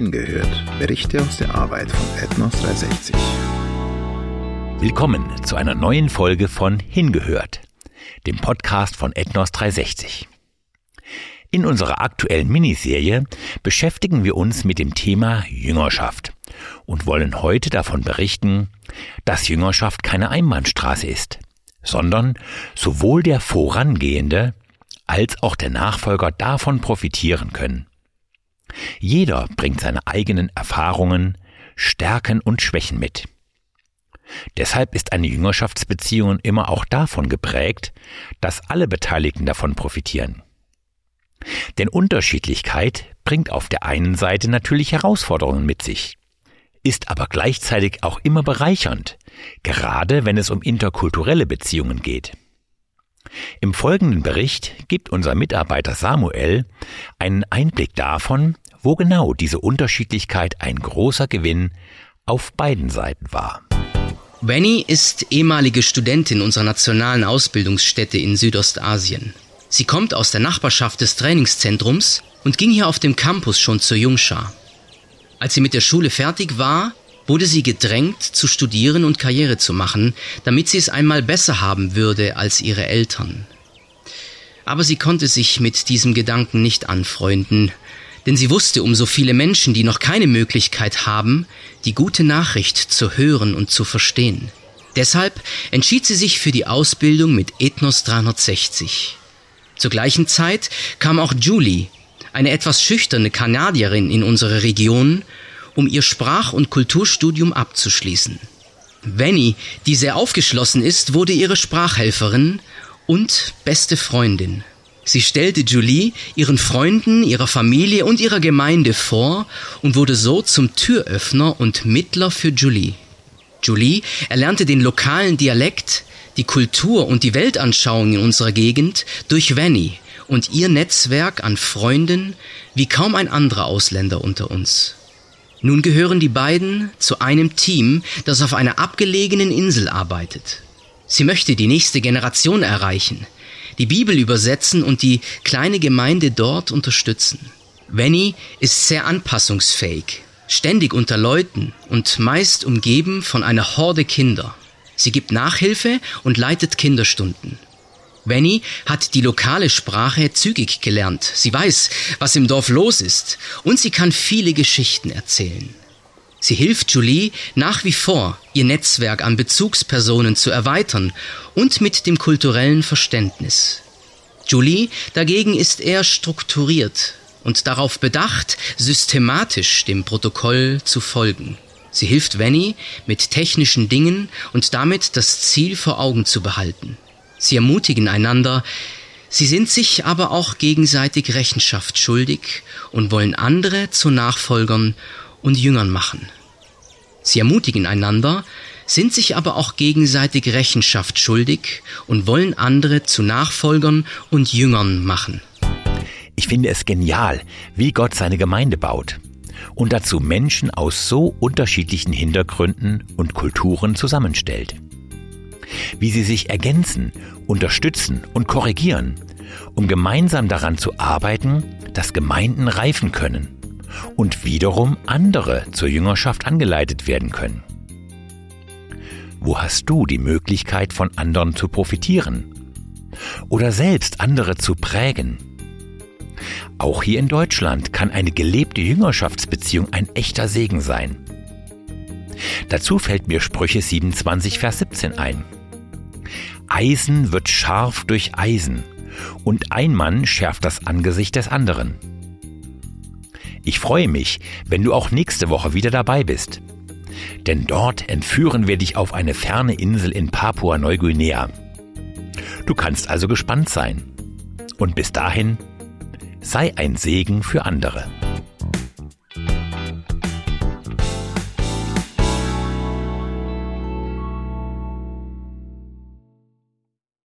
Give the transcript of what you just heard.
Hingehört. Berichte aus der Arbeit von Ethnos 360. Willkommen zu einer neuen Folge von Hingehört, dem Podcast von Ethnos 360. In unserer aktuellen Miniserie beschäftigen wir uns mit dem Thema Jüngerschaft und wollen heute davon berichten, dass Jüngerschaft keine Einbahnstraße ist, sondern sowohl der Vorangehende als auch der Nachfolger davon profitieren können. Jeder bringt seine eigenen Erfahrungen, Stärken und Schwächen mit. Deshalb ist eine Jüngerschaftsbeziehung immer auch davon geprägt, dass alle Beteiligten davon profitieren. Denn Unterschiedlichkeit bringt auf der einen Seite natürlich Herausforderungen mit sich, ist aber gleichzeitig auch immer bereichernd, gerade wenn es um interkulturelle Beziehungen geht. Im folgenden Bericht gibt unser Mitarbeiter Samuel einen Einblick davon, wo genau diese Unterschiedlichkeit ein großer Gewinn auf beiden Seiten war. Wenny ist ehemalige Studentin unserer nationalen Ausbildungsstätte in Südostasien. Sie kommt aus der Nachbarschaft des Trainingszentrums und ging hier auf dem Campus schon zur Jungschar. Als sie mit der Schule fertig war, wurde sie gedrängt, zu studieren und Karriere zu machen, damit sie es einmal besser haben würde als ihre Eltern. Aber sie konnte sich mit diesem Gedanken nicht anfreunden, denn sie wusste um so viele Menschen, die noch keine Möglichkeit haben, die gute Nachricht zu hören und zu verstehen. Deshalb entschied sie sich für die Ausbildung mit Ethnos 360. Zur gleichen Zeit kam auch Julie, eine etwas schüchterne Kanadierin in unsere Region, um ihr Sprach- und Kulturstudium abzuschließen. Venny, die sehr aufgeschlossen ist, wurde ihre Sprachhelferin und beste Freundin. Sie stellte Julie ihren Freunden, ihrer Familie und ihrer Gemeinde vor und wurde so zum Türöffner und Mittler für Julie. Julie erlernte den lokalen Dialekt, die Kultur und die Weltanschauung in unserer Gegend durch Vanny und ihr Netzwerk an Freunden wie kaum ein anderer Ausländer unter uns. Nun gehören die beiden zu einem Team, das auf einer abgelegenen Insel arbeitet. Sie möchte die nächste Generation erreichen, die Bibel übersetzen und die kleine Gemeinde dort unterstützen. Venny ist sehr anpassungsfähig, ständig unter Leuten und meist umgeben von einer Horde Kinder. Sie gibt Nachhilfe und leitet Kinderstunden. Venny hat die lokale Sprache zügig gelernt. Sie weiß, was im Dorf los ist und sie kann viele Geschichten erzählen. Sie hilft Julie nach wie vor, ihr Netzwerk an Bezugspersonen zu erweitern und mit dem kulturellen Verständnis. Julie dagegen ist eher strukturiert und darauf bedacht, systematisch dem Protokoll zu folgen. Sie hilft Venny mit technischen Dingen und damit das Ziel vor Augen zu behalten. Sie ermutigen einander, sie sind sich aber auch gegenseitig Rechenschaft schuldig und wollen andere zu Nachfolgern und Jüngern machen. Sie ermutigen einander, sind sich aber auch gegenseitig Rechenschaft schuldig und wollen andere zu Nachfolgern und Jüngern machen. Ich finde es genial, wie Gott seine Gemeinde baut und dazu Menschen aus so unterschiedlichen Hintergründen und Kulturen zusammenstellt. Wie sie sich ergänzen, unterstützen und korrigieren, um gemeinsam daran zu arbeiten, dass Gemeinden reifen können und wiederum andere zur Jüngerschaft angeleitet werden können. Wo hast du die Möglichkeit, von anderen zu profitieren? Oder selbst andere zu prägen? Auch hier in Deutschland kann eine gelebte Jüngerschaftsbeziehung ein echter Segen sein. Dazu fällt mir Sprüche 27, Vers 17 ein. Eisen wird scharf durch Eisen, und ein Mann schärft das Angesicht des anderen. Ich freue mich, wenn du auch nächste Woche wieder dabei bist. Denn dort entführen wir dich auf eine ferne Insel in Papua-Neuguinea. Du kannst also gespannt sein. Und bis dahin, sei ein Segen für andere.